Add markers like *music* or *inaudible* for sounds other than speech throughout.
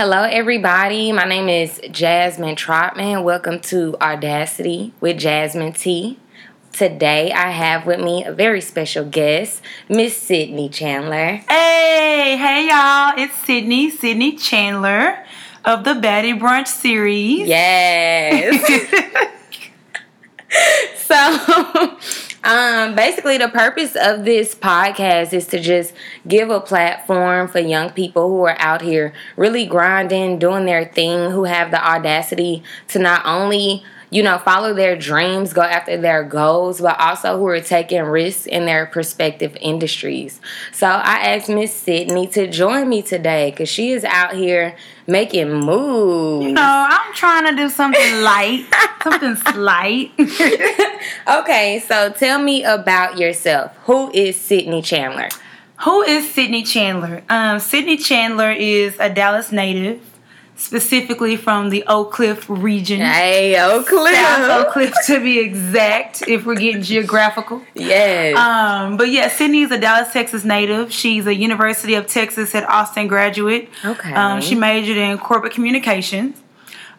Hello, everybody. My name is Jazzmine Trotman. Welcome to Audacity with Jazzmine T. Today, I have with me a very special guest, Miss Sydney Chandler. Hey, hey, y'all. It's Sydney, Sydney Chandler of the Baddie Brunch series. Yes. *laughs* *laughs* so, um, basically, the purpose of this podcast is to just give a platform for young people who are out here really grinding, doing their thing, who have the audacity to not only you know, follow their dreams, go after their goals, but also who are taking risks in their prospective industries. So I asked Miss Sydney to join me today because she is out here making moves. You know, I'm trying to do something *laughs* light, something slight. *laughs* okay, so tell me about yourself. Who is Sydney Chandler? Who is Sydney Chandler? Um, Sydney Chandler is a Dallas native specifically from the Oak Cliff region. Hey, Oak Cliff. South Oak Cliff to be exact, if we're getting geographical. Yes. Um, but yeah, Sydney is a Dallas, Texas native. She's a University of Texas at Austin graduate. Okay. Um, she majored in corporate communications.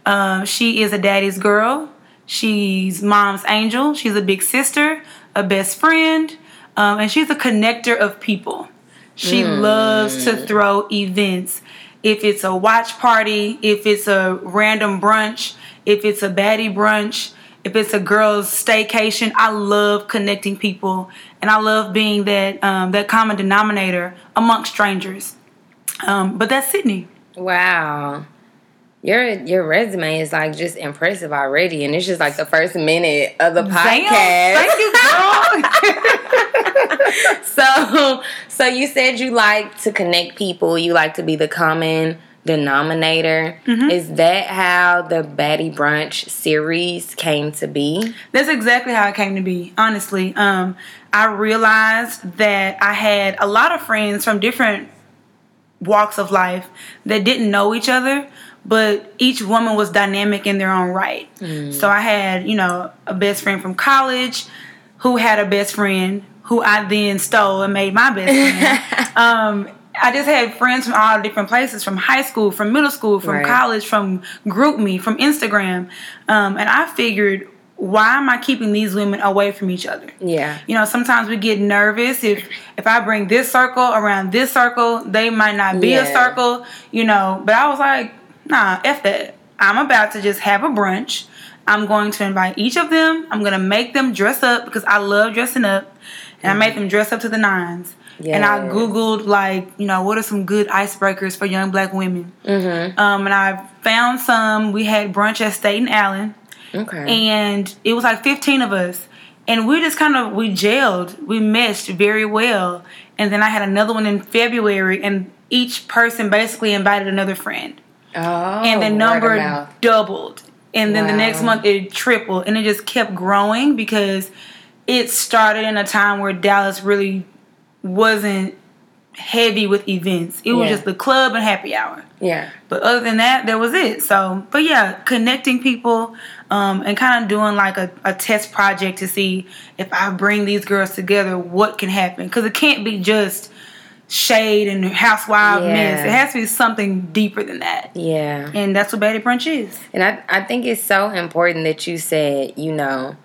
Um, she is a daddy's girl. She's mom's angel. She's a big sister, a best friend, um, and she's a connector of people. She Mm. loves to throw events if it's a watch party, if it's a random brunch, if it's a baddie brunch, if it's a girls' staycation, I love connecting people, and I love being that um, that common denominator amongst strangers. Um, but that's Sydney. Wow. Your your resume is like just impressive already, and it's just like the first minute of the podcast. Damn, thank you, *laughs* so so you said you like to connect people. You like to be the common denominator. Mm-hmm. Is that how the Baddie Brunch series came to be? That's exactly how it came to be. Honestly, um, I realized that I had a lot of friends from different walks of life that didn't know each other, but each woman was dynamic in their own right. So I had, you know, a best friend from college who had a best friend who I then stole and made my best friend. *laughs* um, I just had friends from all different places, from high school, from middle school, from Right. college, from GroupMe, from Instagram, um, and I figured, why am I keeping these women away from each other? Yeah. You know, sometimes we get nervous if if I bring this circle around this circle, they might not be a circle, you know. But I was like, nah, F that. I'm about to just have a brunch. I'm going to invite each of them. I'm gonna make them dress up because I love dressing up. And I made them dress up to the nines. And I Googled like, you know, what are some good icebreakers for young black women? Mm-hmm. Um, and I found some. We had brunch at State and Allen Okay. and it was like 15 of us and we just kind of we gelled we meshed very well and then i had another one in february and each person basically invited another friend oh. and the number doubled and then the next month it tripled and it just kept growing because it started in a time where dallas really wasn't heavy with events it was Yeah. just the club and happy hour Yeah. but other than that, that was it. So, but yeah, connecting people um, and kind of doing like a, a test project to see if I bring these girls together, what can happen. Because it can't be just shade and housewife Yeah. mess. It has to be something deeper than that. Yeah. And that's what Baddie Brunch is. And I, I think it's so important that you said, you know,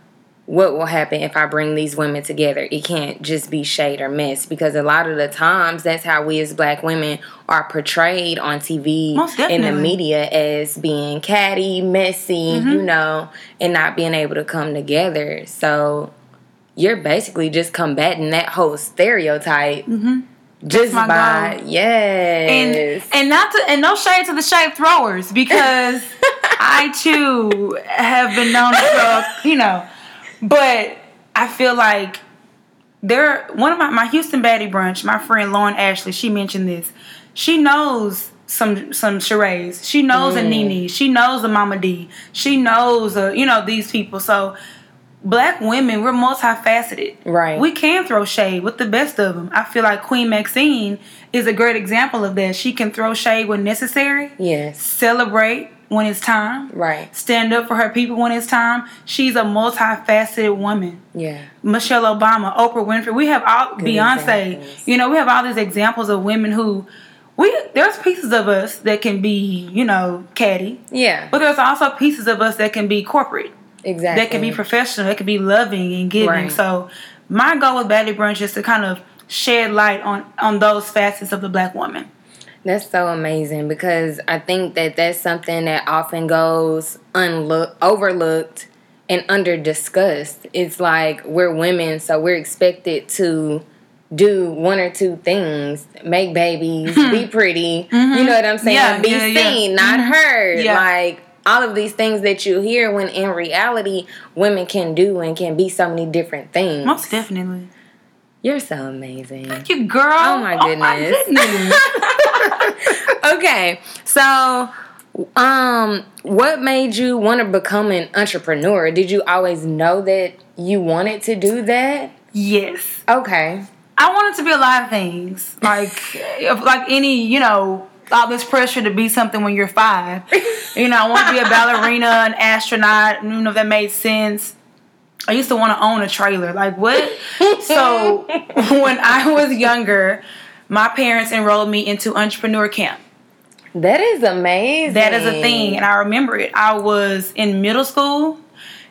what will happen if I bring these women together? It can't just be shade or mess because a lot of the times that's how we as black women are portrayed on TV in the media as being catty, messy, Mm-hmm. you know, and not being able to come together. So you're basically just combating that whole stereotype just my by goal. yes. And and not to and no shade to the shade throwers because *laughs* I too have been known to throw, you know. But I feel like there one of my my Houston Baddie brunch, my friend Lauren Ashley, she mentioned this. She knows some some Sherees. She knows a mm. Nene. She knows a Mama D. She knows a, you know these people. So black women, we're multifaceted. Right. We can throw shade with the best of them. I feel like Queen Maxine is a great example of that. She can throw shade when necessary, yes. celebrate when it's time, Right. stand up for her people when it's time. She's a multifaceted woman. Yeah. Michelle Obama, Oprah Winfrey. We have all Good Beyonce. examples. You know, we have all these examples of women who we there's pieces of us that can be, you know, catty. Yeah. But there's also pieces of us that can be corporate. Exactly. That can be professional, that can be loving and giving. Right. So my goal with Baddie Brunch is to kind of shed light on on those facets of the black woman. That's so amazing because I think that that's something that often goes unlooked, overlooked, and under discussed. It's like we're women, so we're expected to do one or two things: make babies, be *laughs* pretty. You know what I'm saying? Mm-hmm. Yeah, be yeah, yeah. seen, not heard. Yeah. Like all of these things that you hear when in reality women can do and can be so many different things. Most definitely. You're so amazing. Thank you, girl. Oh my goodness. goodness. *laughs* okay, so um, what made you want to become an entrepreneur? Did you always know that you wanted to do that? yes. Okay. I wanted to be a lot of things. Like *laughs* like any, you know, all this pressure to be something when you're five. You know, I want to be a ballerina, an astronaut, you know if that made sense. I used to want to own a trailer. Like what? so *laughs* when I was younger, my parents enrolled me into entrepreneur camp. That is amazing. That is a thing, and I remember it. I was in middle school.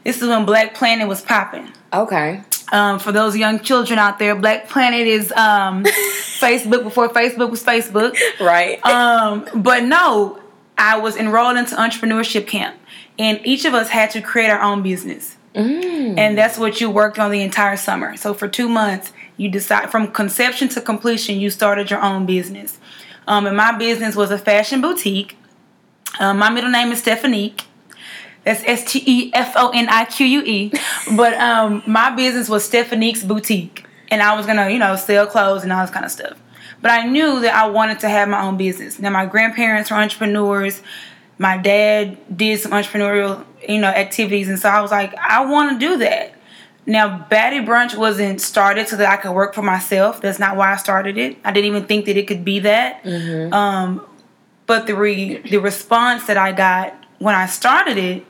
This is when Black Planet was popping. Okay. Um, for those young children out there, Black Planet is um, *laughs* Facebook before Facebook was Facebook. Right. Um, but no, I was enrolled into entrepreneurship camp, and each of us had to create our own business. Mm. And that's what you worked on the entire summer. So for two months, you decide from conception to completion, you started your own business. Um, and my business was a fashion boutique. Um, my middle name is Stefonique. That's S T E F O N I Q U E. But um, my business was Stefonique's Boutique. And I was gonna, you know, sell clothes and all this kind of stuff. But I knew that I wanted to have my own business. Now, my grandparents were entrepreneurs. My dad did some entrepreneurial, you know, activities. And so I was like, I want to do that. Now, Baddie Brunch wasn't started so that I could work for myself. That's not why I started it. I didn't even think that it could be that. Um, but the re- the response that I got when I started it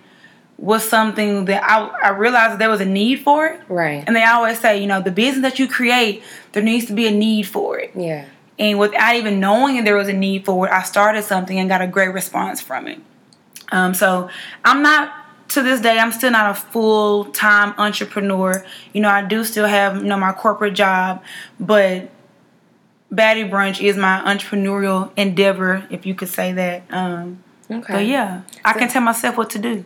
was something that I, I realized that there was a need for it. Right. And they always say, you know, the business that you create, there needs to be a need for it. Yeah. And without even knowing that there was a need for it, I started something and got a great response from it. Um, so I'm not to this day, I'm still not a full time entrepreneur. You know, I do still have you know my corporate job, but Baddie Brunch is my entrepreneurial endeavor, if you could say that. Um, Okay. but yeah, I can tell myself what to do.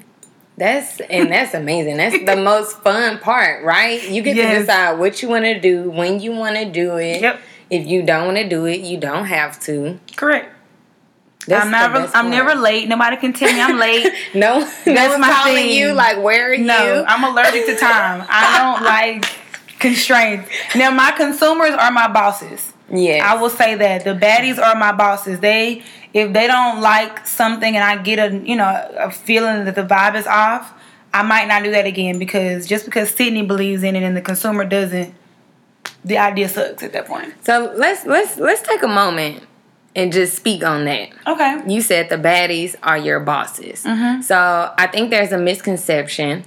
That's and that's amazing. That's the *laughs* most fun part, right? You get to decide what you want to do, when you want to do it. Yep. If you don't want to do it, you don't have to. Correct. That's I'm never I'm part. never late. Nobody can tell me I'm *laughs* late. No, no *laughs* That's one's my calling thing. you. Like, where are No, you? I'm allergic to time. I don't like constraints. Now my consumers are my bosses. Yeah, I will say that the baddies are my bosses. They if they don't like something and I get a you know a feeling that the vibe is off, I might not do that again because just because Sydney believes in it and the consumer doesn't, the idea sucks at that point. So let's let's let's take a moment and just speak on that. Okay. You said the baddies are your bosses. Mm-hmm. So I think there's a misconception.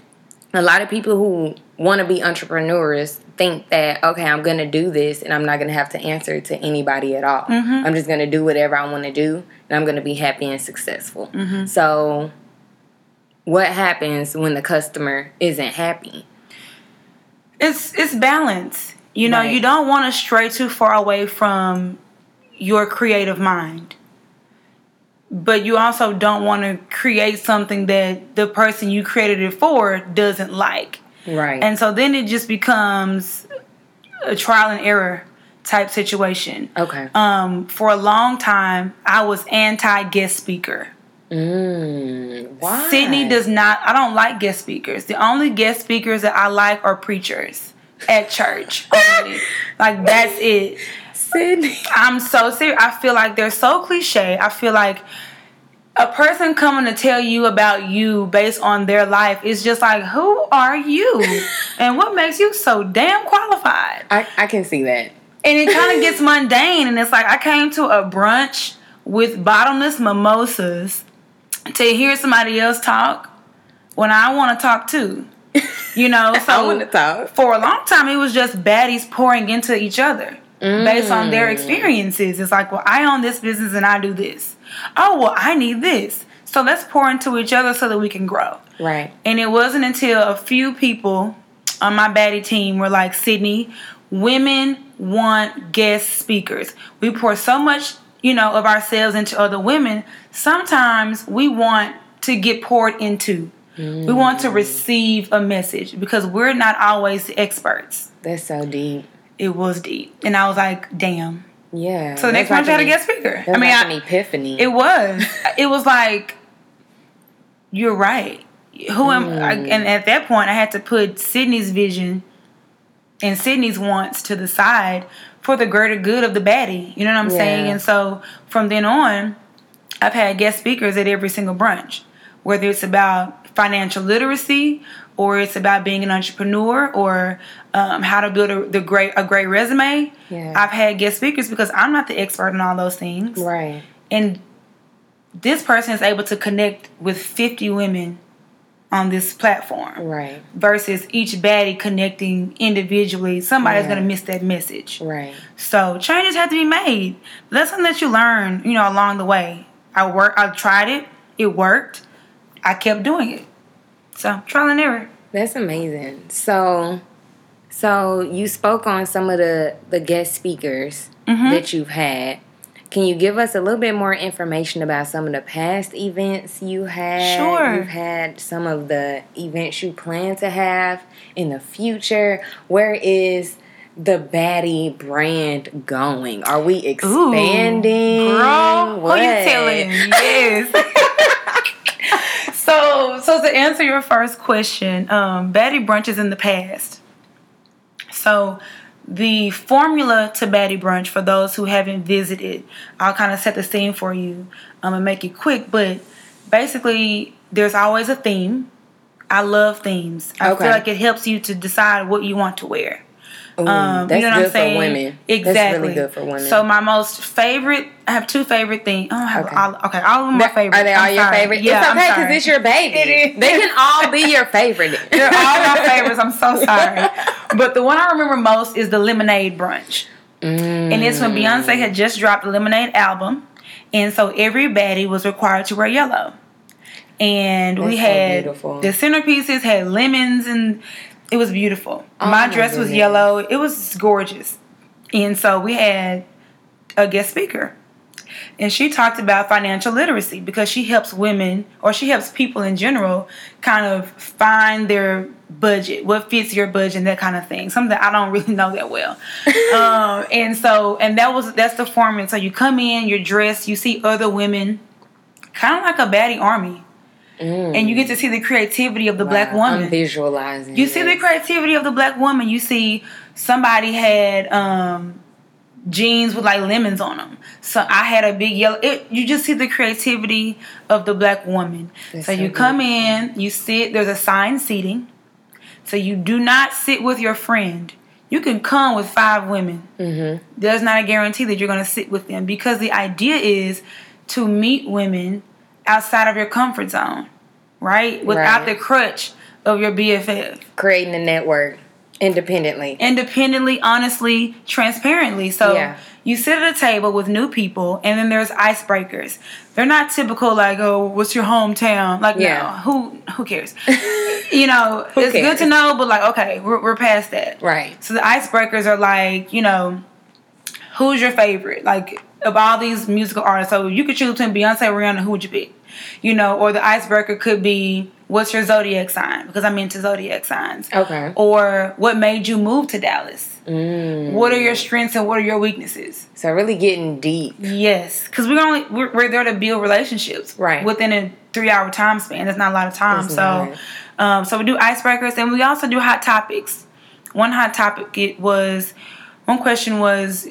A lot of people who want to be entrepreneurs think that okay, I'm gonna do this and I'm not gonna have to answer to anybody at all. Mm-hmm. I'm just gonna do whatever I want to do and I'm gonna be happy and successful. Mm-hmm. So what happens when the customer isn't happy? It's it's balance. You know, Right. you don't want to stray too far away from your creative mind. But you also don't want to create something that the person you created it for doesn't like. Right. And so then it just becomes a trial and error type situation. okay. Um, for a long time, I was anti guest speaker. mm, why? Sydney does not. I don't like guest speakers. The only guest speakers that I like are preachers at church. *laughs* only. like that's it. Sydney. I'm so serious. I feel like they're so cliche. I feel like a person coming to tell you about you based on their life is just like, who are you? *laughs* and what makes you so damn qualified? I, I can see that. And it kind of *laughs* gets mundane. And it's like, I came to a brunch with bottomless mimosas to hear somebody else talk when I want to talk too. You know, *laughs* so I talk. for a long time, it was just baddies pouring into each other. based on their mm. experiences. It's like, well, I own this business and I do this. Oh, well, I need this. So let's pour into each other so that we can grow. Right. And it wasn't until a few people on my baddie team were like, Sydney, women want guest speakers. We pour so much, you know, of ourselves into other women. Sometimes we want to get poured into. We want to mm. receive a message because we're not always experts. That's so deep. It was deep. And I was like, damn. Yeah. So the next month I had a guest speaker. I mean, like I- an epiphany. It was. it was like, you're right. Who am I, and at that point I had to put Sydney's vision and Sydney's wants to the side for the greater good of the baddie. You know what I'm saying? And so from then on, I've had guest speakers at every single brunch, whether it's about financial literacy or it's about being an entrepreneur or um, how to build a, the great a great resume. Yeah. I've had guest speakers because I'm not the expert in all those things right. and this person is able to connect with 50 women on this platform Right. versus each baddie connecting individually somebody's Yeah. going to miss that message Right. so changes have to be made lesson that you learn you know along the way i work i tried it it worked i kept doing it so trial and error That's amazing. So, so you spoke on some of the the guest speakers Mm-hmm. that you've had. Can you give us a little bit more information about some of the past events you had? Sure. You've had some of the events you plan to have in the future. Where is the Baddie brand going? Are we Ooh, expanding? girl who you telling *laughs* yes so so to answer your first question um baddie brunch is in the past. So the formula to baddie brunch for those who haven't visited i'll kind of set the scene for you. Um, and make it quick but basically there's always a theme. I love themes. I Okay. feel like it helps you to decide what you want to wear Ooh, um, that's you know what good I'm saying? for women. Exactly. That's really good for women. So my most favorite, I have two favorite things. Oh, I have Okay. all, okay, all of them are favorite. Are they all I'm your sorry. favorite? Yeah, it's okay because it's your baby. It is. They can all be your favorite. *laughs* They're all my favorites. I'm so sorry, but the one I remember most is the Lemonade Brunch, Mm. and it's when Beyonce had just dropped the Lemonade album, and so everybody was required to wear yellow, and we That's so had beautiful. the centerpieces had lemons and it was beautiful. Oh my my dress was yellow. It was gorgeous, and so we had a guest speaker. And she talked about financial literacy because she helps women or she helps people in general kind of find their budget, what fits your budget, and that kind of thing. Something I don't *laughs* really know that well. um, and so, and that was that's the format. So you come in, you're dressed, you see other women, kind of like a baddie army, and you get to see the creativity of the black Mm. Woman. I'm visualizing. You see the creativity of the black woman. You see somebody had um, jeans with like lemons on them. So I had a big yellow. It, you just see the creativity of the black woman. So so you come in, you sit. There's assigned seating. So you do not sit with your friend. You can come with five women. Mm-hmm. There's not a guarantee that you're going to sit with them because the idea is to meet women outside of your comfort zone, right? Without Right. the crutch of your BFF creating a network independently. independently, honestly, transparently. So Yeah. you sit at a table with new people, and then there's icebreakers. They're not typical like, "Oh, what's your hometown?" Like, Yeah. no, who who cares? *laughs* you know, *laughs* it's cares? good to know, but like, okay, we're we're past that. Right. So the icebreakers are like, you know, who's your favorite? Like of all these musical artists, so you could choose between Beyonce, Rihanna. Who would you pick? You know, or the icebreaker could be, what's your zodiac sign? Because I'm into zodiac signs. Okay. Or what made you move to Dallas? Mm. What are your strengths and what are your weaknesses? So really getting deep. Yes, because we're only we're, we're there to build relationships, Right. Within a three hour time span, that's not a lot of time. So, um, so we do icebreakers and we also do hot topics. One hot topic it was one question was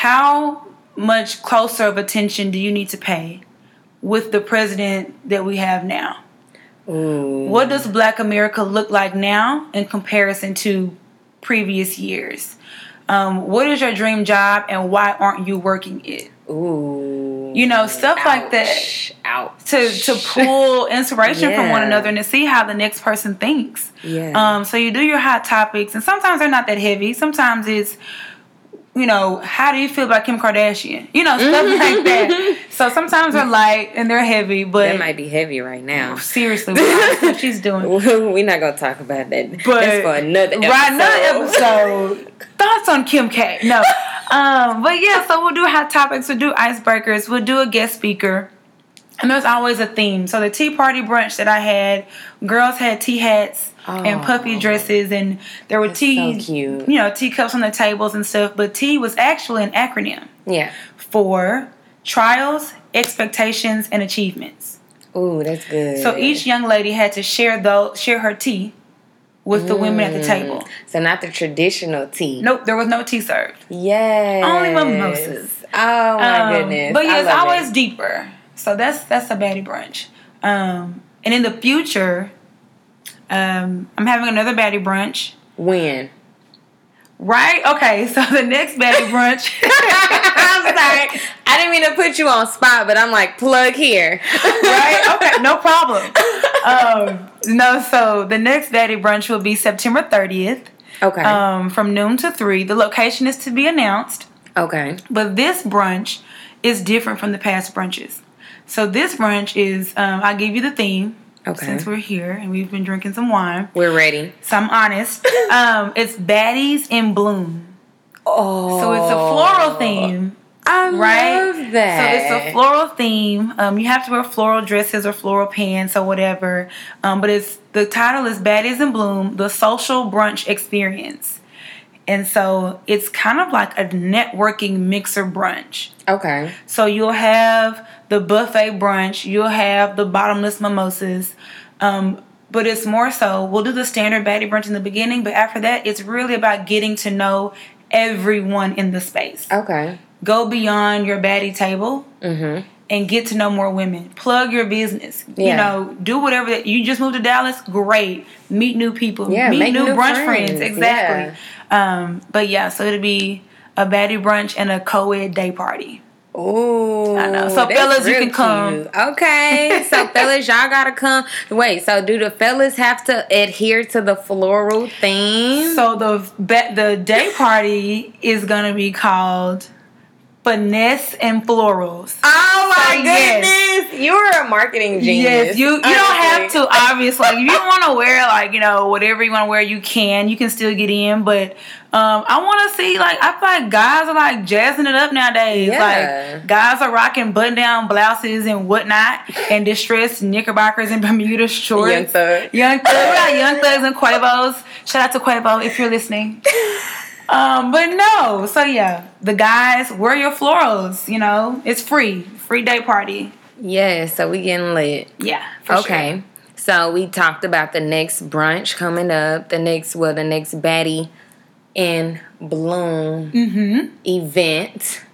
how much closer of attention do you need to pay with the president that we have now? Ooh. What does Black America look like now in comparison to previous years? Um, what is your dream job and why aren't you working it? Ooh. You know, stuff like that. Ouch. Ouch. To to pull *laughs* inspiration from one another and to see how the next person thinks. Yeah. Um, so you do your hot topics, and sometimes they're not that heavy. Sometimes it's you know, how do you feel about Kim Kardashian? You know, stuff like that. So sometimes they're light and they're heavy, but That might be heavy right now. seriously, *laughs* what she's doing. *laughs* We're not gonna talk about that. But That's for another episode. Right, another episode. Thoughts on Kim K? No. *laughs* Um, but yeah, so we'll do hot topics, we'll do icebreakers, we'll do a guest speaker. And there's always a theme. So the tea party brunch that I had, girls had tea hats and puffy Oh. dresses, and there were tea, so cute. you know, teacups on the tables and stuff. But tea was actually an acronym Yeah. for trials, expectations, and achievements. Ooh, that's good. So each young lady had to share those, share her tea with the women at the table. So not the traditional tea. Nope, there was no tea served. Yes. Only mimosas. Oh my Um, goodness. But yeah, it's always it. deeper. So that's that's a baddie brunch. Um, and in the future, um, I'm having another baddie brunch. when. Right? Okay, *laughs* so the next baddie brunch. *laughs* I'm sorry. I didn't mean to put you on spot, but I'm like plug here. right? *laughs* Okay, no problem. Um, no, so the next baddie brunch will be September 30th Okay. um, from noon to 3. The location is to be announced. okay. But this brunch is different from the past brunches. So this brunch is um, I'll give you the theme Okay. since we're here and we've been drinking some wine. We're ready. So I'm honest. *laughs* um, it's baddies in bloom. Oh. So it's a floral theme, I right? love that. So it's a floral theme. Um, you have to wear floral dresses or floral pants or whatever. Um, but it's the title is Baddies in Bloom: The Social Brunch Experience. And so it's kind of like a networking mixer brunch. Okay. So you'll have the buffet brunch, you'll have the bottomless mimosas. Um, but it's more so, we'll do the standard baddie brunch in the beginning, but after that, it's really about getting to know everyone in the space. Okay. Go beyond your baddie table Mm-hmm. and get to know more women. Plug your business. Yeah. You know, do whatever that you just moved to Dallas, great. Meet new people. Yeah, meet new, new brunch friends. friends. Exactly. Um, but yeah, so it'll be a baddie brunch and a co-ed day party. Ooh. I know. So fellas, you can come. cute. Okay. So *laughs* fellas, y'all gotta come. Wait. So do the fellas have to adhere to the floral theme? So the the day party is gonna be called Finesse and Florals. oh my So, yes. goodness, you're a marketing genius. Yes, you you don't have to obviously. Like, if you want to wear like you know whatever you want to wear, you can. You can still get in, but um, I want to see like I feel like guys are like jazzing it up nowadays. Yeah. Like guys are rocking button down blouses and whatnot, and distressed knickerbockers and Bermuda *laughs* shorts. Young Thug. Young Thug, we got Young *laughs* Thugs and Quavos. Shout out to Quavo if you're listening. *laughs* Um, but no, so yeah, the guys wear your florals. You know, it's free, free day party. Yeah. So we getting lit. Yeah, for okay. sure. So we talked about the next brunch coming up, the next well, the next baddie in bloom Mm-hmm. event.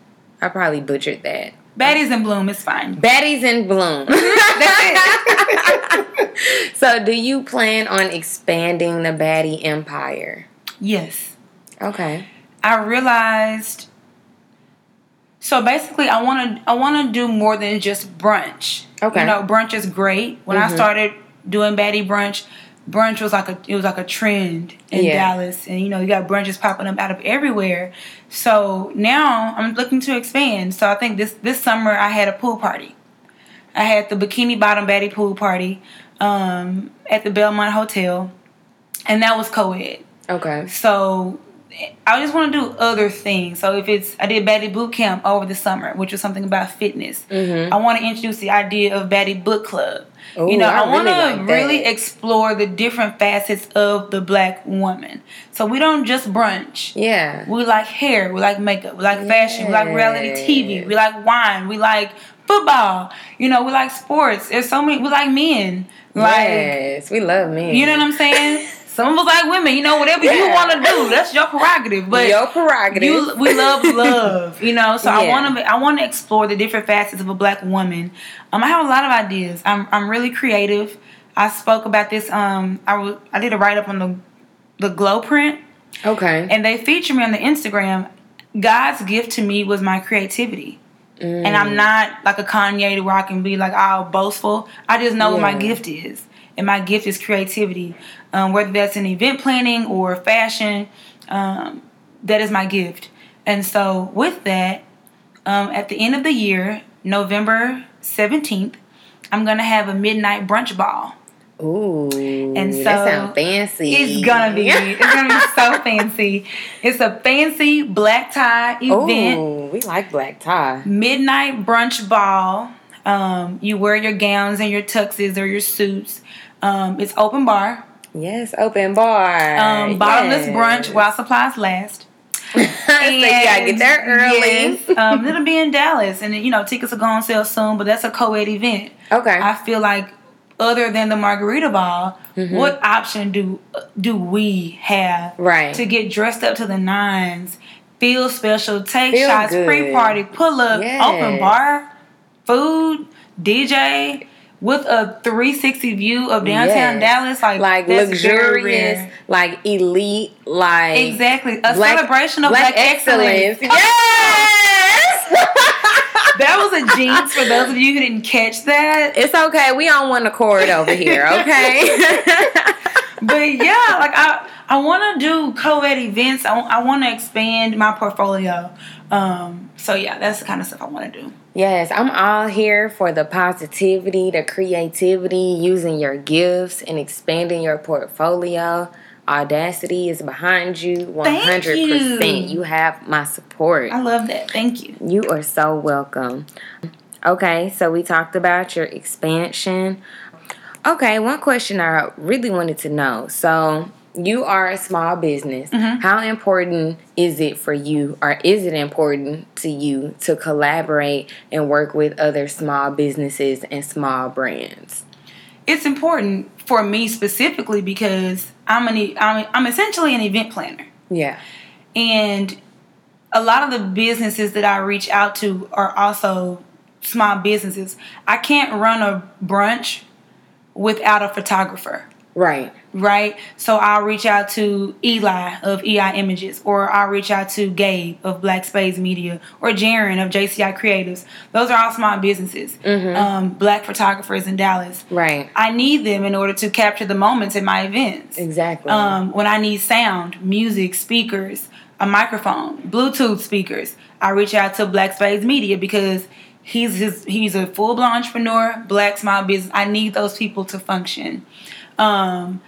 I probably butchered that. Baddies in bloom is fine. Baddies in bloom. *laughs* *laughs* So do you plan on expanding the baddie empire? yes. Okay. I realized so basically I wanna I wanna do more than just brunch. Okay. You know, brunch is great. When I started doing baddie brunch, brunch was like a it was like a trend in Yeah. Dallas. And you know, you got brunches popping up out of everywhere. So now I'm looking to expand. So I think this this summer I had a pool party. I had the Bikini Bottom Baddie pool party um, at the Belmont Hotel, and that was co-ed. Okay. So I just want to do other things. So if it's I did Baddie Boot Camp over the summer, which was something about fitness. Mhm. I want to introduce the idea of Baddie Book Club. Ooh, you know, I I, want to really like really explore the different facets of the black woman. So we don't just brunch. Yeah. We like hair, we like makeup, we like fashion, we like reality TV, we like wine, we like football. You know, we like sports. There's so many. We like men. Like yes, we love men. you know what I'm saying? *laughs* Some of us like women. You know, whatever you want to do, that's your prerogative. But Your prerogative. you, we love *laughs* love. You know, so I want to. I want to explore the different facets of a black woman. Um, I have a lot of ideas. I'm I'm really creative. I spoke about this. Um, I was I did a write up on the the glow print, okay. and they feature me on the Instagram. God's gift to me was my creativity. And Mm. I'm not like a Kanye where I can be like all boastful. I just know what my gift is. And my gift is creativity. Um, whether that's in event planning or fashion, um, that is my gift. and so with that, um, at the end of the year, November seventeenth, I'm gonna have a midnight brunch ball. Ooh, And that so sounds fancy. It's gonna be. It's *laughs* gonna be so fancy. It's a fancy black tie event. Ooh, we like black tie. Midnight brunch ball. Um, you wear your gowns and your tuxes or your suits. Um, it's open bar. Yes, open bar. Um, bottomless Yes. brunch while supplies last. *laughs* so you gotta get there early. Yes, *laughs* um, it'll be in Dallas, and you know tickets will go on sale soon. But that's a co-ed event. Okay. I feel like other than the margarita ball, Mm-hmm. what option do do we have Right. to get dressed up to the nines, feel special, take Feel shots, good. pre-party, pull up, Yes. open bar, food, DJ with a 360 view of downtown Yes. Dallas, like like luxurious, like elite, like Exactly, a celebration of black, excellence. *laughs* Yes. *laughs* That was a jinx for those of you who didn't catch that. it's okay. We on one accord over here. Okay. *laughs* but yeah, like I I want to do co-ed events. I, want to expand my portfolio. Um, so yeah, that's the kind of stuff I want to do. Yes, I'm all here for the positivity, the creativity, using your gifts and expanding your portfolio. Audacity is behind you 100%. you. You have my support. I love that. Thank you. You are so welcome. Okay, so we talked about your expansion. Okay, one question I really wanted to know. So, you are a small business. Mm-hmm. How important is it for you, or is it important to you, to collaborate and work with other small businesses and small brands? It's important for me specifically because I'm an I'm, I'm essentially an event planner. Yeah. And a lot of the businesses that I reach out to are also small businesses. I can't run a brunch without a photographer. Right. Right? So I'll reach out to Eli of EI Images, or I'll reach out to Gabe of Black Space Media, or Jaren of JCI Creatives. Those are all small businesses, um, black photographers in Dallas. Right. I need them in order to capture the moments at my events. Exactly. Um, when I need sound, music, speakers, a microphone, Bluetooth speakers, I reach out to Black Space Media because he's his, he's a full blown entrepreneur, black small business. I need those people to function. Um,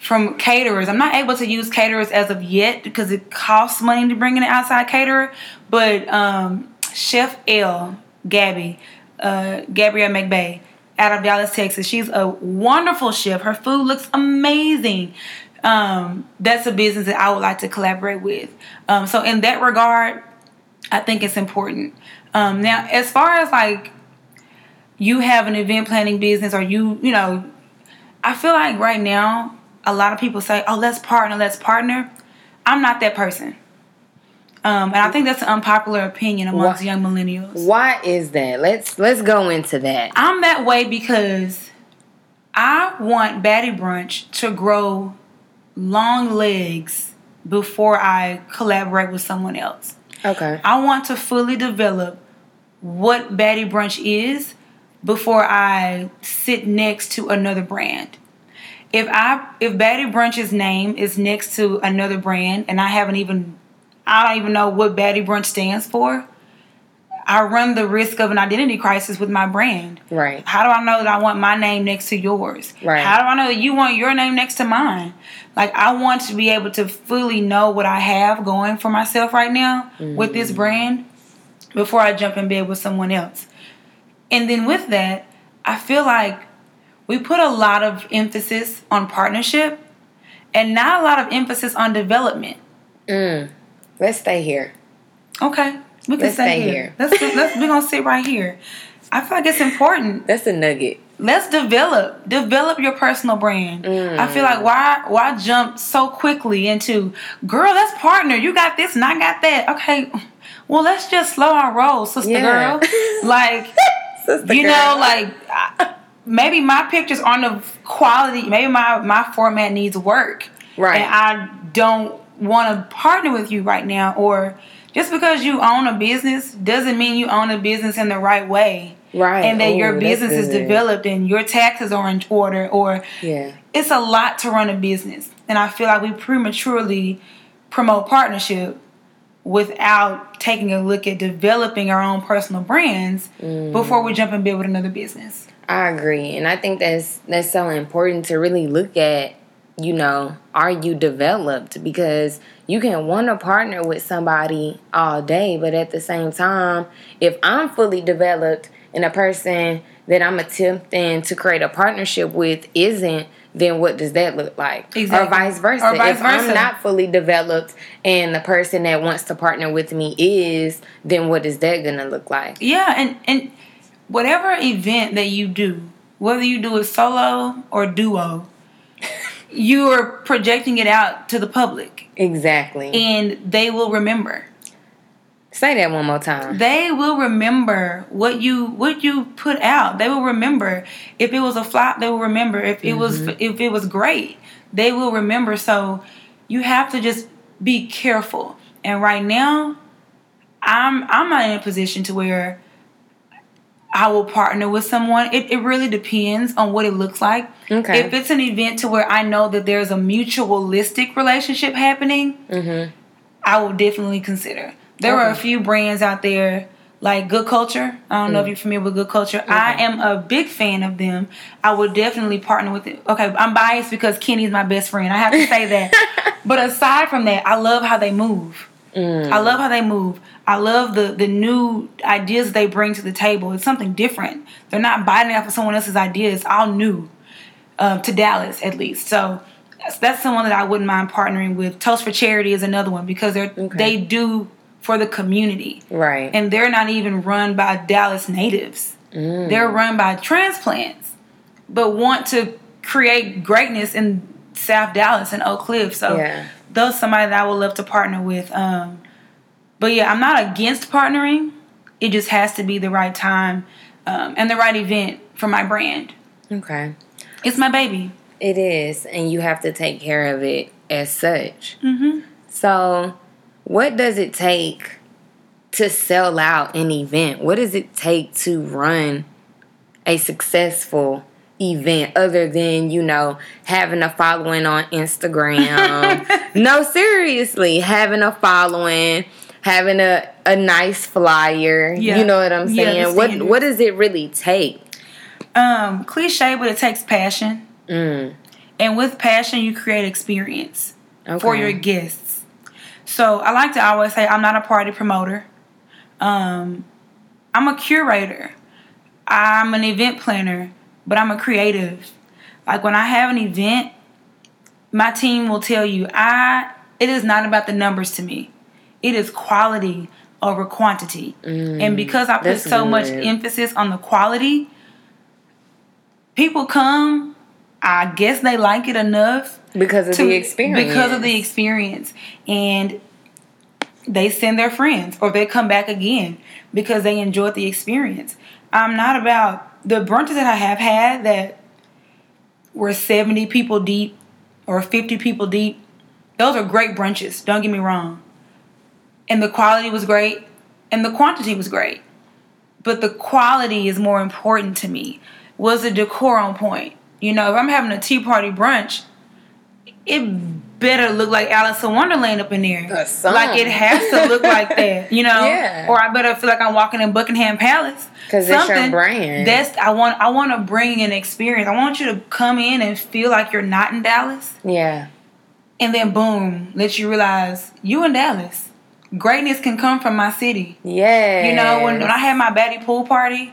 from caterers, I'm not able to use caterers as of yet because it costs money to bring in an outside caterer. But um, Chef L, Gabby, uh, Gabrielle McBay, out of Dallas, Texas. She's a wonderful chef. Her food looks amazing. Um, that's a business that I would like to collaborate with. Um, so in that regard, I think it's important. Um, now, as far as like you have an event planning business or you, you know, I feel like right now a lot of people say, "Oh, let's partner, let's partner." I'm not that person. Um, and I think that's an unpopular opinion amongst Why- young millennials. Why is that? Let's let's go into that. I'm that way because I want Baddie Brunch to grow long legs before I collaborate with someone else. Okay. I want to fully develop what Baddie Brunch is before I sit next to another brand. If I if Baddie Brunch's name is next to another brand and I haven't even I don't even know what Baddie Brunch stands for, I run the risk of an identity crisis with my brand. Right. How do I know that I want my name next to yours? Right. How do I know that you want your name next to mine? Like I want to be able to fully know what I have going for myself right now with this mm. brand before I jump in bed with someone else. And then with that, I feel like we put a lot of emphasis on partnership and not a lot of emphasis on development. Mm. Let's stay here. Okay, we can Let's stay here. here. Let's, let's we're gonna sit right here. I feel like it's important. *laughs* That's a nugget. Let's develop develop your personal brand. I feel like why why jump so quickly into girl? Let's partner. You got this and I got that. Okay, well let's just slow our roll, sister Yeah. girl. Like *laughs* Sister you girl. know, like I- *laughs* maybe my pictures aren't of quality. Maybe my my format needs work, Right. And I don't want to partner with you right now. Or just because you own a business doesn't mean you own a business in the right way, Right. And that your Ooh, that's business is developed and your taxes are in order. Or Yeah. it's a lot to run a business, and I feel like we prematurely promote partnership without taking a look at developing our own personal brands Mm. before we jump and build another business. I agree, and I think that's that's so important to really look at. You know, are you developed? Because you can want to partner with somebody all day, but at the same time, if I'm fully developed and a person that I'm attempting to create a partnership with isn't, then what does that look like? Exactly. Or vice versa. Or vice if I'm not fully developed and the person that wants to partner with me is, then what is that gonna look like? Yeah, and and whatever event that you do, whether you do it solo or duo, *laughs* you are projecting it out to the public, Exactly. and they will remember. Say that one more time. They will remember what you what you put out. They will remember if it was a flop. They will remember if it was mm-hmm. if it was great. They will remember. So you have to just be careful. And right now, I'm I'm not in a position to where I will partner with someone. It, it really depends on what it looks like. Okay. If it's an event to where I know that there's a mutualistic relationship happening, Mm-hmm. I will definitely consider. There are a few brands out there like Good Culture. I don't know if you're familiar with Good Culture. I am a big fan of them. I would definitely partner with it. Okay, I'm biased because Kenny's my best friend. I have to say that. *laughs* but aside from that, I love how they move. I love how they move. I love the the new ideas they bring to the table. It's something different. They're not biting off of someone else's ideas. It's all new uh, to Dallas, at least. So that's, that's someone that I wouldn't mind partnering with. Toast for Charity is another one because they're Okay. they do for the community, Right. and they're not even run by Dallas natives. Mm. They're run by transplants, but want to create greatness in South Dallas and Oak Cliff. So Yeah. those somebody that I would love to partner with. Um, but yeah, I'm not against partnering. It just has to be the right time um, and the right event for my brand. okay. It's my baby. It is, and you have to take care of it as such. Mm-hmm. So, what does it take to sell out an event? What does it take to run a successful event other than, you know, having a following on Instagram? *laughs* no, seriously, having a following, having a, a nice flyer. Yeah. You know what I'm Yeah, saying? what what does it really take? Um, cliche, but it takes passion. Mm, And with passion, you create experience for your guests. So I like to always say I'm not a party promoter. Um, I'm a curator. I'm an event planner, but I'm a creative. Like when I have an event, my team will tell you I it is not about the numbers to me. It is quality over quantity. Mm, and because I put so much emphasis on the quality, people come, I guess they like it enough because of to- the experience. Because of the experience. And they send their friends or they come back again because they enjoyed the experience. I'm not about the brunches that I have had that were 70 people deep or 50 people deep. Those are great brunches, don't get me wrong. And the quality was great and the quantity was great. But the quality is more important to me. Was the decor on point? You know, if I'm having a tea party brunch, it better look like Alice in Wonderland up in there. Like it has to look like *laughs* that, you know. Yeah. Or I better feel like I'm walking in Buckingham Palace. Because it's your brand. That's I want. I want to bring an experience. I want you to come in and feel like you're not in Dallas, yeah. and then boom, let you realize you in Dallas. Greatness can come from my city. Yeah. You know, when, when I had my Baddie pool party,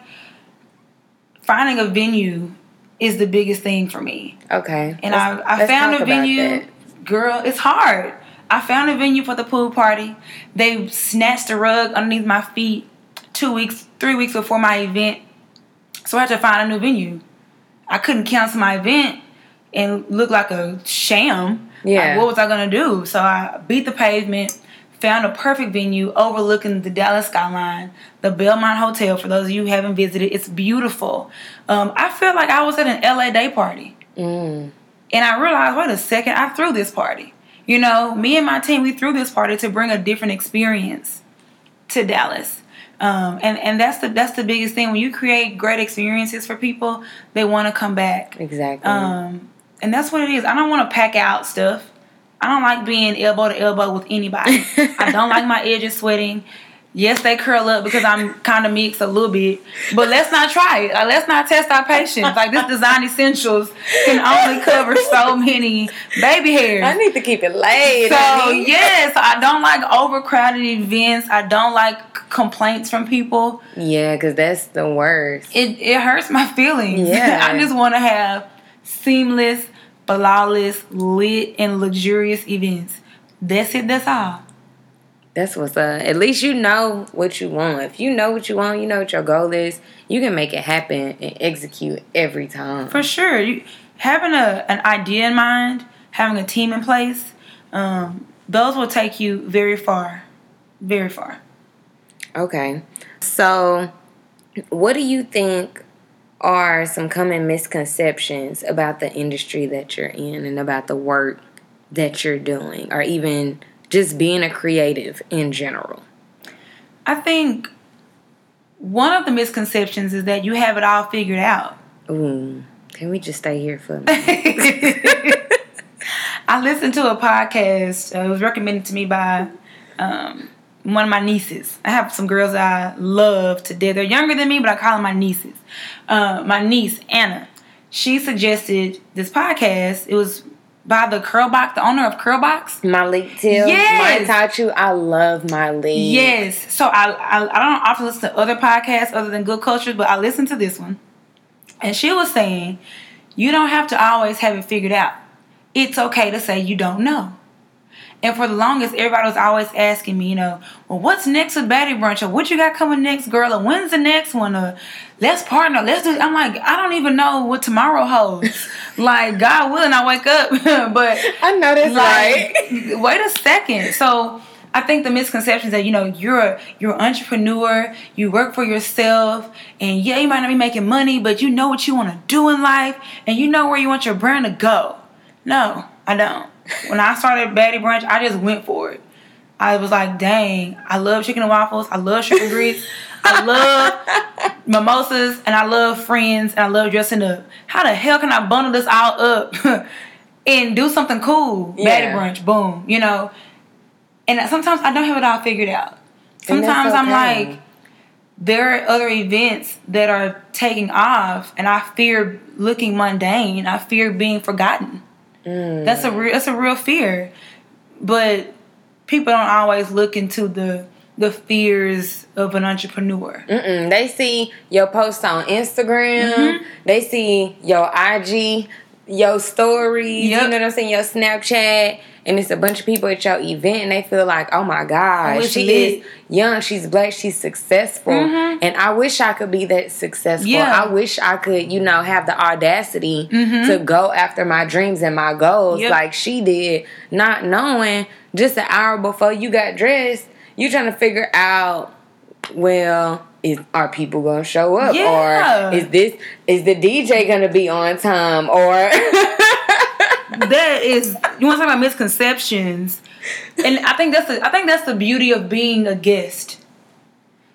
finding a venue is the biggest thing for me. Okay. And Let's- I, I found a venue. Girl, it's hard. I found a venue for the pool party. They snatched a rug underneath my feet two weeks, three weeks before my event. So I had to find a new venue. I couldn't cancel my event and look like a sham. Yeah. Like, what was I gonna do? So I beat the pavement, found a perfect venue overlooking the Dallas skyline, the Belmont Hotel. For those of you who haven't visited, it's beautiful. Um, I felt like I was at an LA day party. Mm. And I realized, wait a second, I threw this party. You know, me and my team, we threw this party to bring a different experience to Dallas. Um, and and that's the that's the biggest thing. When you create great experiences for people, they want to come back. Exactly. Um, and that's what it is. I don't want to pack out stuff. I don't like being elbow to elbow with anybody. I don't like my edges sweating. Yes, they curl up because I'm kind of mixed a little bit, but let's not try it. Like, let's not test our patience. Like this design essentials can only cover so many baby hairs. I need to keep it laid. So yes, I don't like overcrowded events. I don't like complaints from people. Yeah, because that's the worst. It it hurts my feelings. Yeah. *laughs* I just want to have seamless, flawless, lit, and luxurious events. That's it. That's all. That's what's up. At least you know what you want. If you know what you want, you know what your goal is, you can make it happen and execute every time. For sure. You having a an idea in mind, having a team in place, um, those will take you very far. Very far. Okay. So, what do you think are some common misconceptions about the industry that you're in and about the work that you're doing, or even just being a creative in general? I think one of the misconceptions is that you have it all figured out. Ooh, can we just stay here for a *laughs* minute? I listened to a podcast. Uh, it was recommended to me by um, one of my nieces. I have some girls I love to death. They're younger than me, but I call them my nieces. Uh, my niece Anna, she suggested this podcast. It was by the Curlbox, the owner of Curlbox. Myleik Teele, Yes. taught you. I love Myleik. Yes. So I, I I don't often listen to other podcasts other than Good Cultures, but I listened to this one. And she was saying, you don't have to always have it figured out. It's okay to say you don't know. And for the longest, everybody was always asking me, you know, well, what's next with Baddie Brunch? Or what you got coming next, girl? Or when's the next one? Or let's partner. Let's do. I'm like, I don't even know what tomorrow holds. *laughs* like, God willing, I wake up. *laughs* but I know that's like, right. *laughs* wait a second. So I think the misconception is that you know you're a, you're an entrepreneur, you work for yourself, and yeah, you might not be making money, but you know what you want to do in life, and you know where you want your brand to go. No, I don't. When I started Baddie Brunch, I just went for it. I was like, dang, I love chicken and waffles, I love sugar grits, I love *laughs* mimosas, and I love friends, and I love dressing up. How the hell can I bundle this all up *laughs* and do something cool? Yeah. Baddie Brunch, boom, you know. And sometimes I don't have it all figured out. Sometimes I'm like, there are other events that are taking off, and I fear looking mundane. I fear being forgotten. Mm. That's a real. That's a real fear. But people don't always look into the the fears of an entrepreneur. Mm-mm. They see your posts on Instagram. Mm-hmm. They see your IG, your stories. Yep. You know what I'm saying? Your Snapchat. And it's a bunch of people at your event, and they feel like, "Oh my God, she is young. She's black. She's successful." Mhm. And I wish I could be that successful. Yeah. Mm-hmm. I wish I could, you know, have the audacity to go after my dreams and my goals Yep. like she did, not knowing just an hour before you got dressed, you're trying to figure out, well, is are people gonna show up Yeah. or is this is the DJ gonna be on time or *laughs* that is you want to talk about misconceptions? And i think that's the i think that's the beauty of being a guest.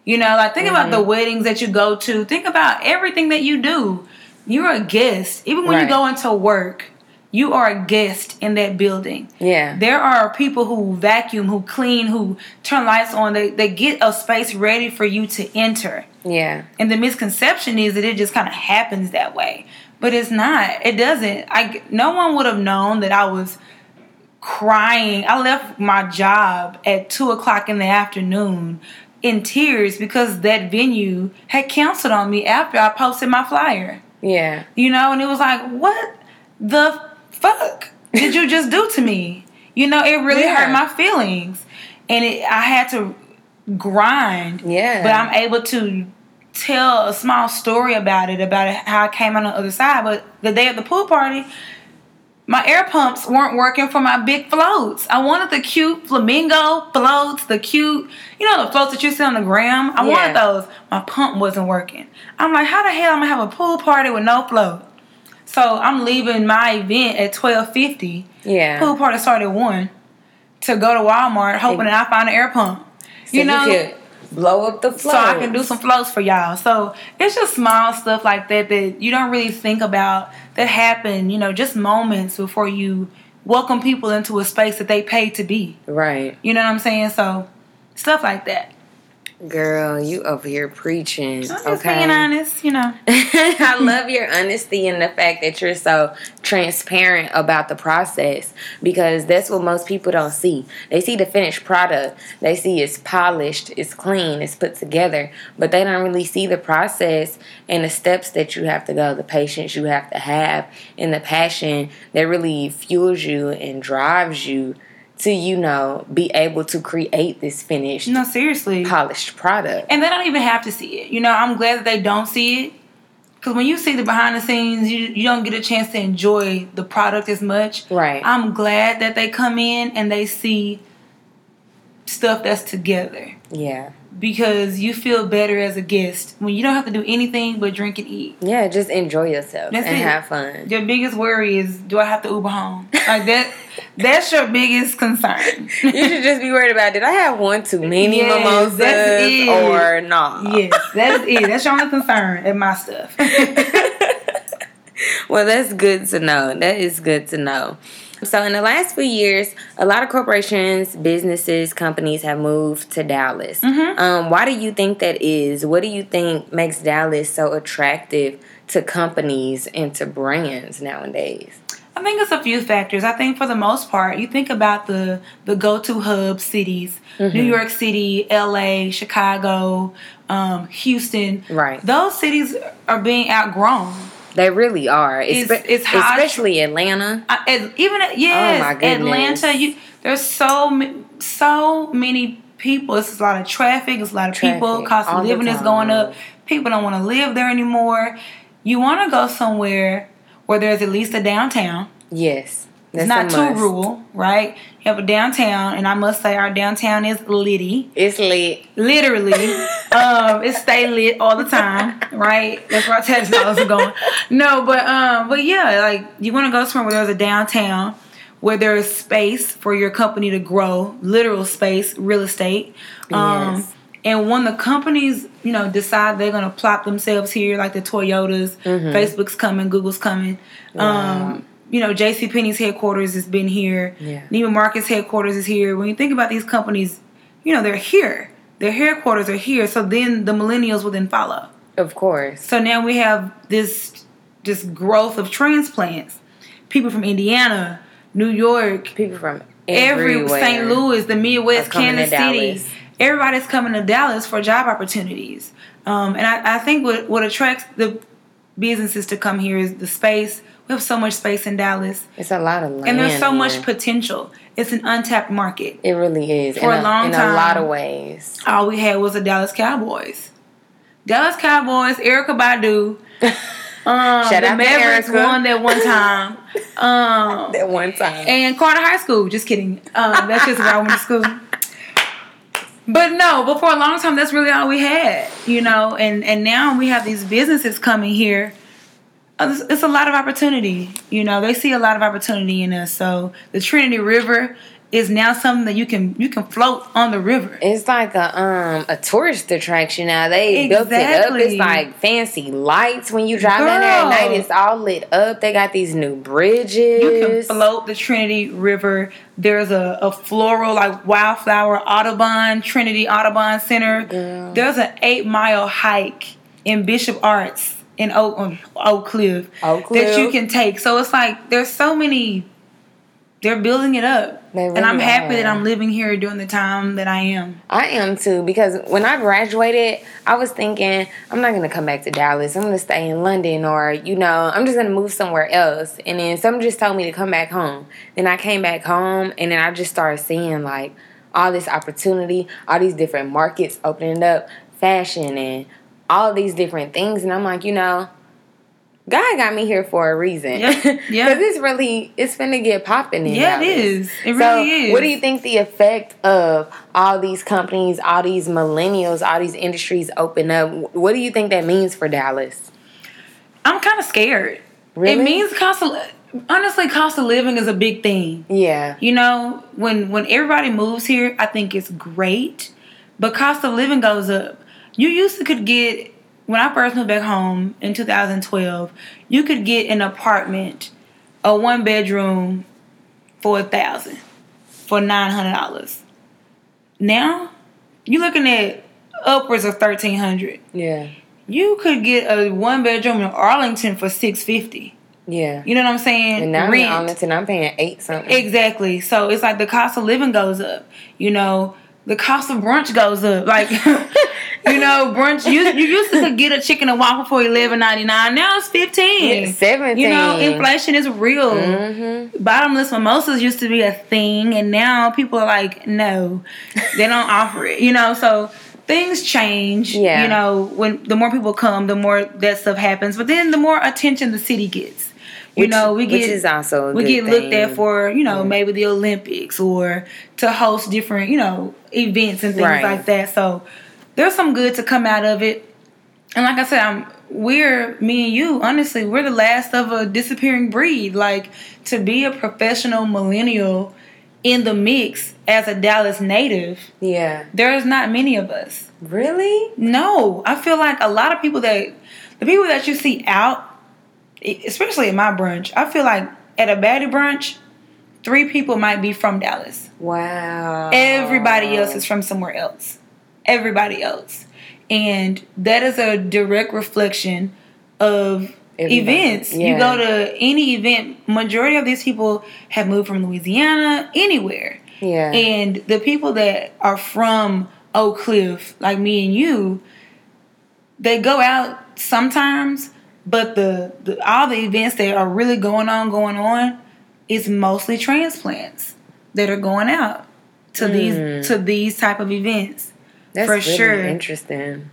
You know like think about Mm-hmm. the weddings that you go to. Think about everything that you do. You're a guest. Even when you go into work you are a guest in that building. Yeah. There are people who vacuum who clean who turn lights on. They, they get a space ready for you to enter. Yeah. And the misconception is that it just kind of happens that way. But it's not. It doesn't. I no one would have known that I was crying. I left my job at two o'clock in the afternoon in tears because that venue had canceled on me after I posted my flyer. yeah You know, and it was like, what the fuck did you just do to me? You know, it really Yeah. hurt my feelings. And it, I had to grind. Yeah. But I'm able to tell a small story about it, about it, how I came on the other side. But the day of the pool party, my air pumps weren't working for my big floats. I wanted the cute flamingo floats, the cute, you know, the floats that you see on the gram. I wanted those. My pump wasn't working. I'm like, how the hell am I gonna have a pool party with no float? So I'm leaving my event at twelve fifty. yeah Pool party started at one. To go to Walmart, hoping that I find an air pump. so you know, could blow up the flow. so I can do some flows for y'all. So it's just small stuff like that that you don't really think about that happen, you know, just moments before you welcome people into a space that they pay to be. Right. You know what I'm saying? So stuff like that. Girl, you over here preaching. I'm just okay. being honest, you know. *laughs* I love your honesty and the fact that you're so transparent about the process because that's what most people don't see. They see the finished product, they see it's polished, it's clean, it's put together, but they don't really see the process and the steps that you have to go, the patience you have to have, and the passion that really fuels you and drives you to you know be able to create this finished No, seriously. polished product And they don't even have to see it. You know, I'm glad that they don't see it. Because when you see the behind the scenes, you, you don't get a chance to enjoy the product as much. Right. I'm glad that they come in and they see stuff that's together. yeah Because you feel better as a guest when you don't have to do anything but drink and eat. yeah just enjoy yourself That's and it. have fun Your biggest worry is do I have to Uber home? Like that *laughs* that's your biggest concern. you should just be worried about did I have one too many Yes, mimosas that's it. or not? yes, that's it. That's your only concern at my stuff. *laughs* well, that's good to know. That is good to know. So, in the last few years, a lot of corporations, businesses, companies have moved to Dallas. Mm-hmm. Um, why do you think that is? What do you think makes Dallas so attractive to companies and to brands nowadays? I think it's a few factors. I think for the most part, you think about the the go to hub cities: Mm-hmm. New York City, L.A., Chicago, um, Houston. Right. Those cities are being outgrown. They really are. It's- it's hot. especially Atlanta. I, even uh, yes, Oh. Atlanta. You there's so so many people. It's a lot of traffic. It's a lot of people. Cost of the living is going up. People don't want to live there anymore. You want to go somewhere where there's at least a downtown. Yes. It's That's not too rural, right? You have a downtown, and I must say our downtown is litty. It's lit. Literally, *laughs* um, it stay lit all the time, right? That's where our tax dollars are going. No, but um, but yeah, like you want to go somewhere where there's a downtown, where there is space for your company to grow, literal space, real estate. Um, Yes. and when the companies, you know, decide they're gonna plop themselves here, like the Toyotas, Facebook's coming, Google's coming. Um, you know, J.C. Penney's headquarters has been here. Yeah. Neiman Marcus headquarters is here. When you think about these companies, you know, they're here. Their headquarters are here. So then the millennials will then follow. Of course. So now we have this this growth of transplants. People from Indiana, New York, People from every everywhere. St. Louis, the Midwest, Kansas City. Dallas. Everybody's coming to Dallas for job opportunities. Um, and I, I think what, what attracts the businesses to come here is the space. We have so much space in Dallas. It's a lot of land. And there's so much potential. It's an untapped market. It really is. For in a long in time. a lot of ways. All we had was the Dallas Cowboys. Dallas Cowboys, Erykah Badu. *laughs* Um, Shout the Mavericks won that one time. *laughs* Um, That one time. and Carter High School. Just kidding. Um, that's just where I went to school. But no, but for a long time, that's really all we had, you know. And and now we have these businesses coming here. Uh, It's, a lot of opportunity, you know. They see a lot of opportunity in us. So the Trinity River is now something that you can you can float on the river. It's like a um a tourist attraction now. They built it up. It's like fancy lights when you drive in there at night. It's all lit up. They got these new bridges. You can float the Trinity River. There's a, a floral like wildflower Audubon Trinity Audubon Center. Girl. There's an eight mile hike in Bishop Arts in Oak um, Oak Cliff Oak that you can take. So it's like there's so many. They're building it up, They and I'm really happy that. I'm living here during the time that I am. I am too because when I graduated, I was thinking I'm not gonna come back to Dallas. I'm gonna stay in London or you know I'm just gonna move somewhere else. And then someone just told me to come back home. Then I came back home and then I just started seeing like all this opportunity, all these different markets opening up, fashion and all these different things. And I'm like, you know. God got me here for a reason. Yeah, *laughs* yeah. Because it's really, it's finna get popping in Yeah, it Dallas. It So, really is. What do you think the effect of all these companies, all these millennials, all these industries open up? What do you think that means for Dallas? I'm kind of scared. Really? It means cost of honestly cost of living is a big thing. Yeah. You know, when when everybody moves here, I think it's great, but cost of living goes up. You used to could get when I first moved back home in 2012, you could get an apartment, a one bedroom for a thousand, for nine hundred dollars. Now, you're looking at upwards of thirteen hundred. Yeah. You could get a one bedroom in Arlington for six fifty. Yeah. You know what I'm saying? And now I'm in Rent. Arlington, I'm paying eight something. Exactly. So it's like the cost of living goes up. You know, the cost of brunch goes up. Like, *laughs* you know, brunch. You you used to get a chicken and waffle for eleven ninety nine. Now it's fifteen. Yeah, 17. You know, inflation is real. Mm-hmm. Bottomless mimosas used to be a thing, and now people are like, no, they don't offer it. You know, so things change. Yeah. You know, when the more people come, the more that stuff happens. But then the more attention the city gets. You Which- know, we get is also we get looked at for you know maybe the Olympics or to host different you know events and things Right. like that. So there's some good to come out of it. And like I said, I'm we're me and you. Honestly, we're the last of a disappearing breed. Like to be a professional millennial in the mix as a Dallas native, Yeah. there's not many of us. Really? No, I feel like a lot of people that the people that you see out, especially at my brunch, I feel like at a baddie brunch, three people might be from Dallas. Wow. Everybody else is from somewhere else. Everybody else. And that is a direct reflection of Everybody, events. You go to any event, majority of these people have moved from Louisiana, anywhere. Yeah. And the people that are from Oak Cliff, like me and you, they go out sometimes, but the, the all the events that are really going on, going on, is mostly transplants that are going out to these to these type of events. Mm. That's for really sure. interesting.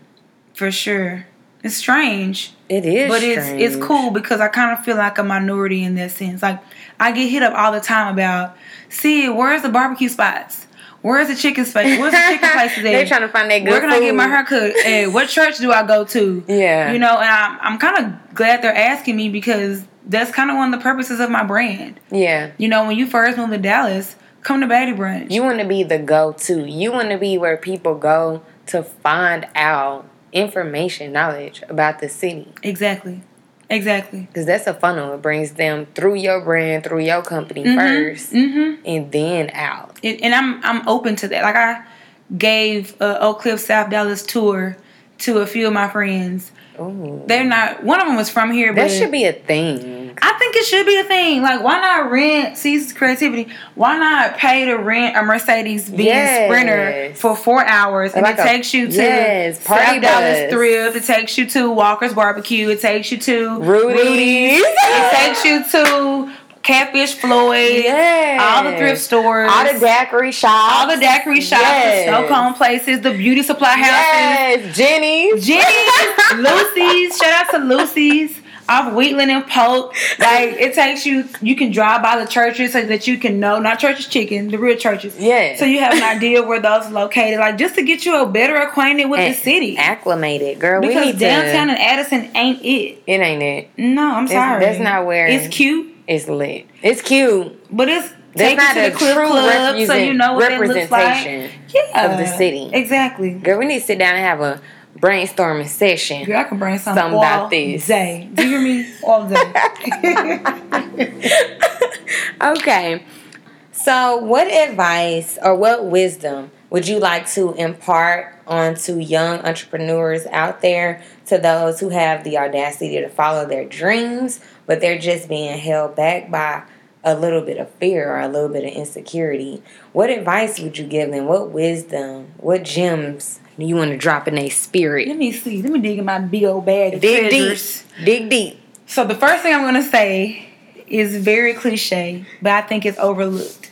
For sure. It's strange. It is, But it's it's cool because I kind of feel like a minority in that sense. Like I get hit up all the time about, see, where's the barbecue spots? Where's the chicken space? Where's the chicken places *laughs* today? They're trying to find that good Where can I get my hair cut? Hey, what church do I go to? Yeah. You know, and I'm I'm kind of glad they're asking me because that's kind of one of the purposes of my brand. Yeah. You know, when you first moved to Dallas, come to Baddie Brunch. You want to be the go-to. You want to be where people go to find out information, knowledge about the city. exactly, exactly. Because that's a funnel. It brings them through your brand, through your company Mm-hmm. first, Mm-hmm. and then out. and, and I'm I'm open to that. Like I gave a Oak Cliff South Dallas tour to a few of my friends. Ooh. They're not. One of them was from here, but That should be a thing. I think it should be a thing. Like, why not rent Caesar's Creativity? Why not pay to rent a Mercedes Benz Yes. Sprinter for four hours and Like it a- takes you to yes, party Dallas. Thrift. It takes you to Walker's Barbecue. It takes you to Rudy's. It takes you to Catfish Floyd. Yes. All the thrift stores. All the daiquiri shops. all the daiquiri shops, Yes. the cone places, the beauty supply houses. Yes, Jenny's. Jenny's, *laughs* Lucy's, shout out to Lucy's off Wheatland and Polk. Like it takes you, you can drive by the churches so that you can know, not churches chicken, the real churches. Yeah. So you have an idea where those are located, like just to get you a better acquainted with the city. Acclimated, girl. we Because need downtown to. and Addison ain't it. It ain't it. No, I'm sorry. that's not where- it's cute, It's lit. It's cute. but it's That's take not to a the Cliff true Club so you know looks like. representation Yeah, of the city. Exactly. Girl, we need to sit down and have a brainstorming session. Girl, I can brainstorm something, all about this. day. Do you hear me? All day. *laughs* Okay. So, what advice or what wisdom would you like to impart onto young entrepreneurs out there, to those who have the audacity to follow their dreams, but they're just being held back by a little bit of fear or a little bit of insecurity? What advice would you give them? What wisdom, what gems you want to drop in a spirit? Let me see. Let me dig in my big old bag of Dig treasures. deep. Dig deep. So the first thing I'm gonna say is very cliche, but I think it's overlooked.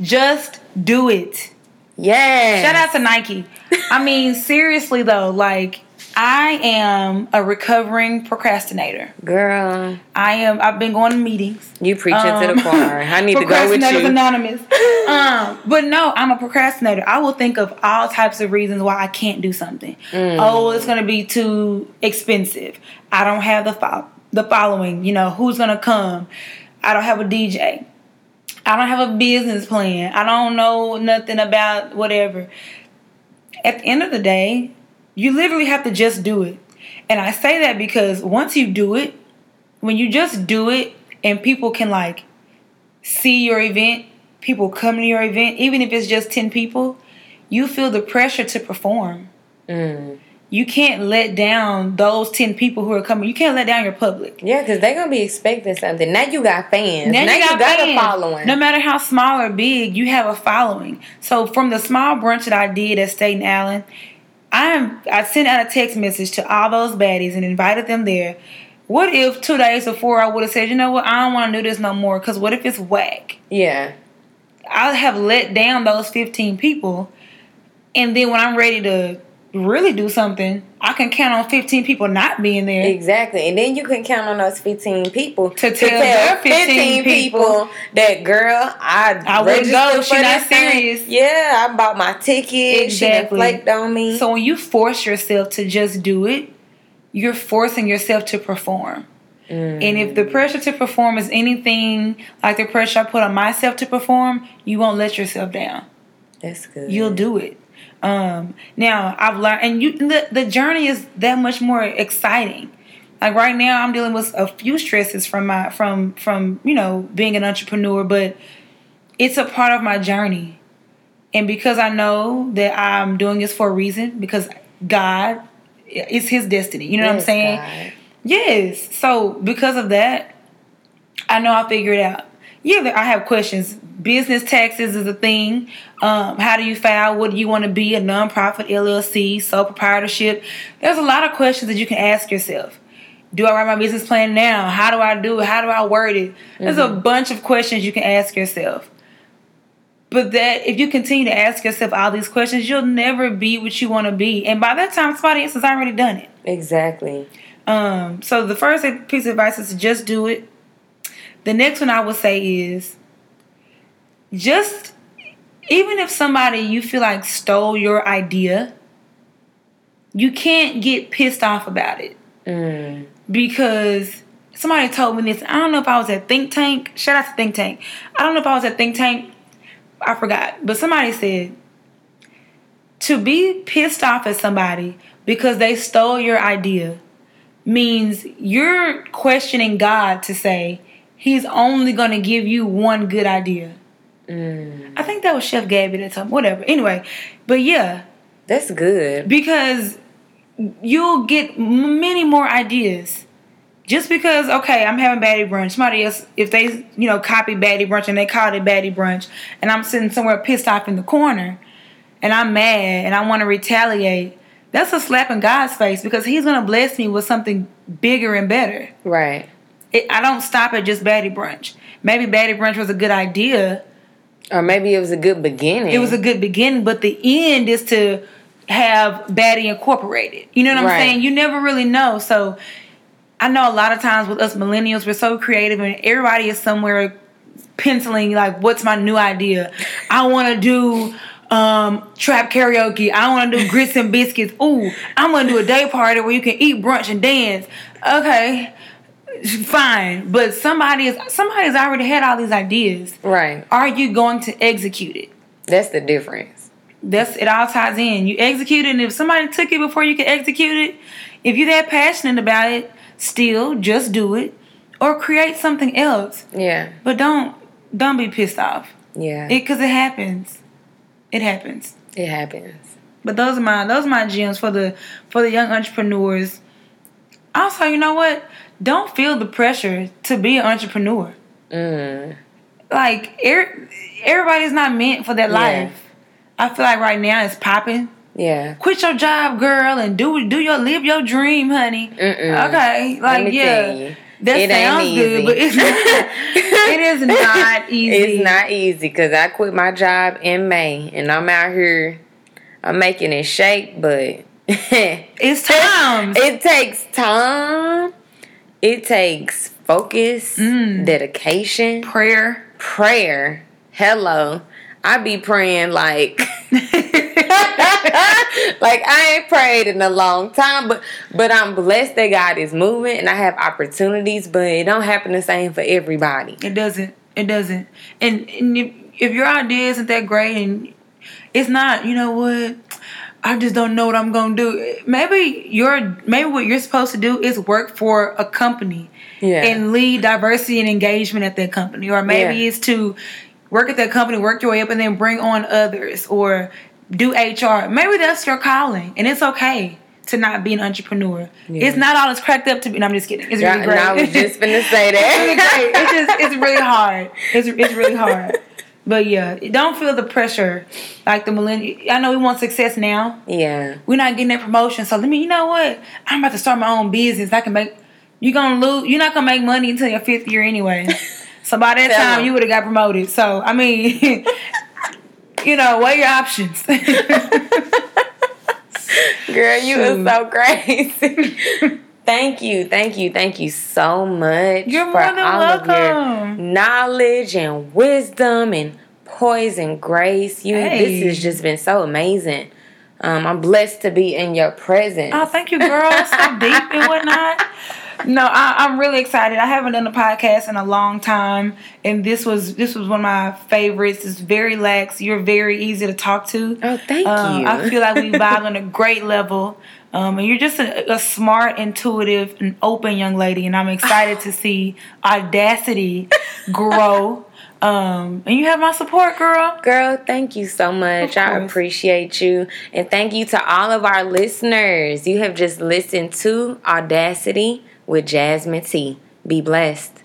Just do it. Yeah. Shout out to Nike. I mean, *laughs* seriously though, like I am a recovering procrastinator. Girl, I am. I've been going to meetings. you preaching to Um, the choir. I need to go with you. Anonymous. um, but no, I'm a procrastinator. I will think of all types of reasons why I can't do something. Mm. Oh, it's gonna be too expensive. I don't have the fo- the following. You know, who's gonna come? I don't have a DJ. I don't have a business plan. I don't know nothing about whatever. At the end of the day, you literally have to just do it. And I say that because once you do it, when you just do it and people can like see your event, people come to your event, even if it's just 10 people, you feel the pressure to perform. Mm. You can't let down those 10 people who are coming. You can't let down your public. Yeah, because they're gonna be expecting something. Now you got fans. Now, Now, you got, got fans. a following. No matter how small or big, you have a following. So from the small brunch that I did at Staten Island, I am I sent out a text message to all those baddies and invited them there. What if two days before I would have said, you know what, I don't want to do this no more? Because what if it's whack? yeah. I have let down those 15 people. And then when I'm ready to really do something, I can count on 15 people not being there. Exactly. And then you can count on those 15 people To tell their 15 people that girl, I I wouldn't go. She for not this thing. serious. Yeah, I bought my ticket. She Exactly. flaked on me. So when you force yourself to just do it, you're forcing yourself to perform. Mm. And if the pressure to perform is anything like the pressure I put on myself to perform, you won't let yourself down. That's good. You'll do it. Um, now I've learned, and you the, the journey is that much more exciting. Like right now, I'm dealing with a few stresses from my from from you know being an entrepreneur, but it's a part of my journey. And because I know that I'm doing this for a reason, because God it's His destiny. You know what I'm saying? God. Yes. So because of that, I know I'll figure it out. Yeah, I have questions. Business taxes is a thing. Um, how do you file? What do you want to be? A nonprofit, LLC, sole proprietorship? There's a lot of questions that you can ask yourself. Do I write my business plan now? How do I do it? How do I word it? There's a bunch of questions you can ask yourself. But that if you continue to ask yourself all these questions, you'll never be what you want to be. And by that time, somebody else has already done it. Exactly. Um, so the first piece of advice is to just do it. The next one I would say is just even if somebody you feel like stole your idea, you can't get pissed off about it Mm. because somebody told me this. I don't know if I was at Think Tank. Shout out to Think Tank. I don't know if I was at Think Tank. I forgot. But somebody said to be pissed off at somebody because they stole your idea means you're questioning God to say He's only going to give you one good idea. Mm. I think that was Chef Gabby that told me. Whatever. Anyway, but yeah, That's good. because you'll get many more ideas. Just because, okay, I'm having baddie brunch. Somebody else, if they, you know, copy baddie brunch and they call it baddie brunch, and I'm sitting somewhere pissed off in the corner, and I'm mad and I want to retaliate, that's a slap in God's face because He's gonna bless me with something bigger and better. Right. It, I don't stop at just baddie brunch. Maybe baddie brunch was a good idea, Or maybe it was a good beginning. it was a good beginning, but the end is to have Baddie incorporated. You know what I'm Right. saying? You never really know. So I know a lot of times with us millennials, we're so creative and everybody is somewhere penciling like, what's my new idea? I want to do um trap karaoke. I want to do grits and biscuits. Ooh, I'm gonna do a day party where you can eat brunch and dance. Okay, fine. But somebody is somebody's already had all these ideas. right. Are you going to execute it? That's the difference. That's it all ties in. You execute it, and if somebody took it before you could execute it, if you're that passionate about it, still just do it or create something else. Yeah. But don't don't be pissed off. Yeah. It cuz it happens. It happens. it happens. But those are my those are my gems for the for the young entrepreneurs. Also, you know what? Don't feel the pressure to be an entrepreneur. Mm. Like er, everybody's not meant for that Yeah. life. I feel like right now it's popping. Yeah. quit your job, girl, and do do your live your dream, honey. Mm-mm. Okay, like yeah, that it sounds good, but it's not. it is not *laughs* easy. It's not easy because I quit my job in May and I'm out here. I'm making it shake, but *laughs* It's time. it takes time. It takes focus, Mm. dedication, Prayer. prayer. Hello. I be praying like *laughs* like I ain't prayed in a long time, but but I'm blessed that God is moving and I have opportunities, but it don't happen the same for everybody. It doesn't. It doesn't. And, and if, if your idea isn't that great, and it's not, you know what? I just don't know what I'm gonna do. Maybe you're maybe what you're supposed to do is work for a company Yeah. and lead diversity and engagement at that company, or maybe Yeah. it's to work at that company, work your way up, and then bring on others, or do HR. Maybe that's your calling, and it's okay to not be an entrepreneur. Yeah. It's not all it's cracked up to be. No, I'm just kidding. It's really great. I was just gonna say *laughs* it's really great. It's just it's really hard. It's it's really hard. *laughs* But yeah, don't feel the pressure like the millennial. I know we want success now. yeah. We're not getting that promotion, so let me. You know what? I'm about to start my own business. I can make. You're gonna lose. You're not gonna make money until your fifth year anyway. *laughs* So by that time, you would have got promoted. So I mean, *laughs* you know, weigh your options. *laughs* Girl, you Shoot. are so crazy. Thank you, thank you, thank you so much You're for all of your welcome. knowledge and wisdom and poise and grace. You Hey. this has just been so amazing. Um, I'm blessed to be in your presence. Oh, thank you, girl. So deep and whatnot. No, I, I'm really excited. I haven't done a podcast in a long time, and this was this was one of my favorites. It's very lax. You're very easy to talk to. Oh, thank Um, you. I feel like we vibe *laughs* on a great level. Um, and you're just a, a smart, intuitive, and open young lady, and I'm excited to see *laughs* audacity grow. Um, and you have my support, girl. Girl, thank you so much. I appreciate you. And thank you to all of our listeners. You have just listened to Audacity with Jazzmine T. Be blessed.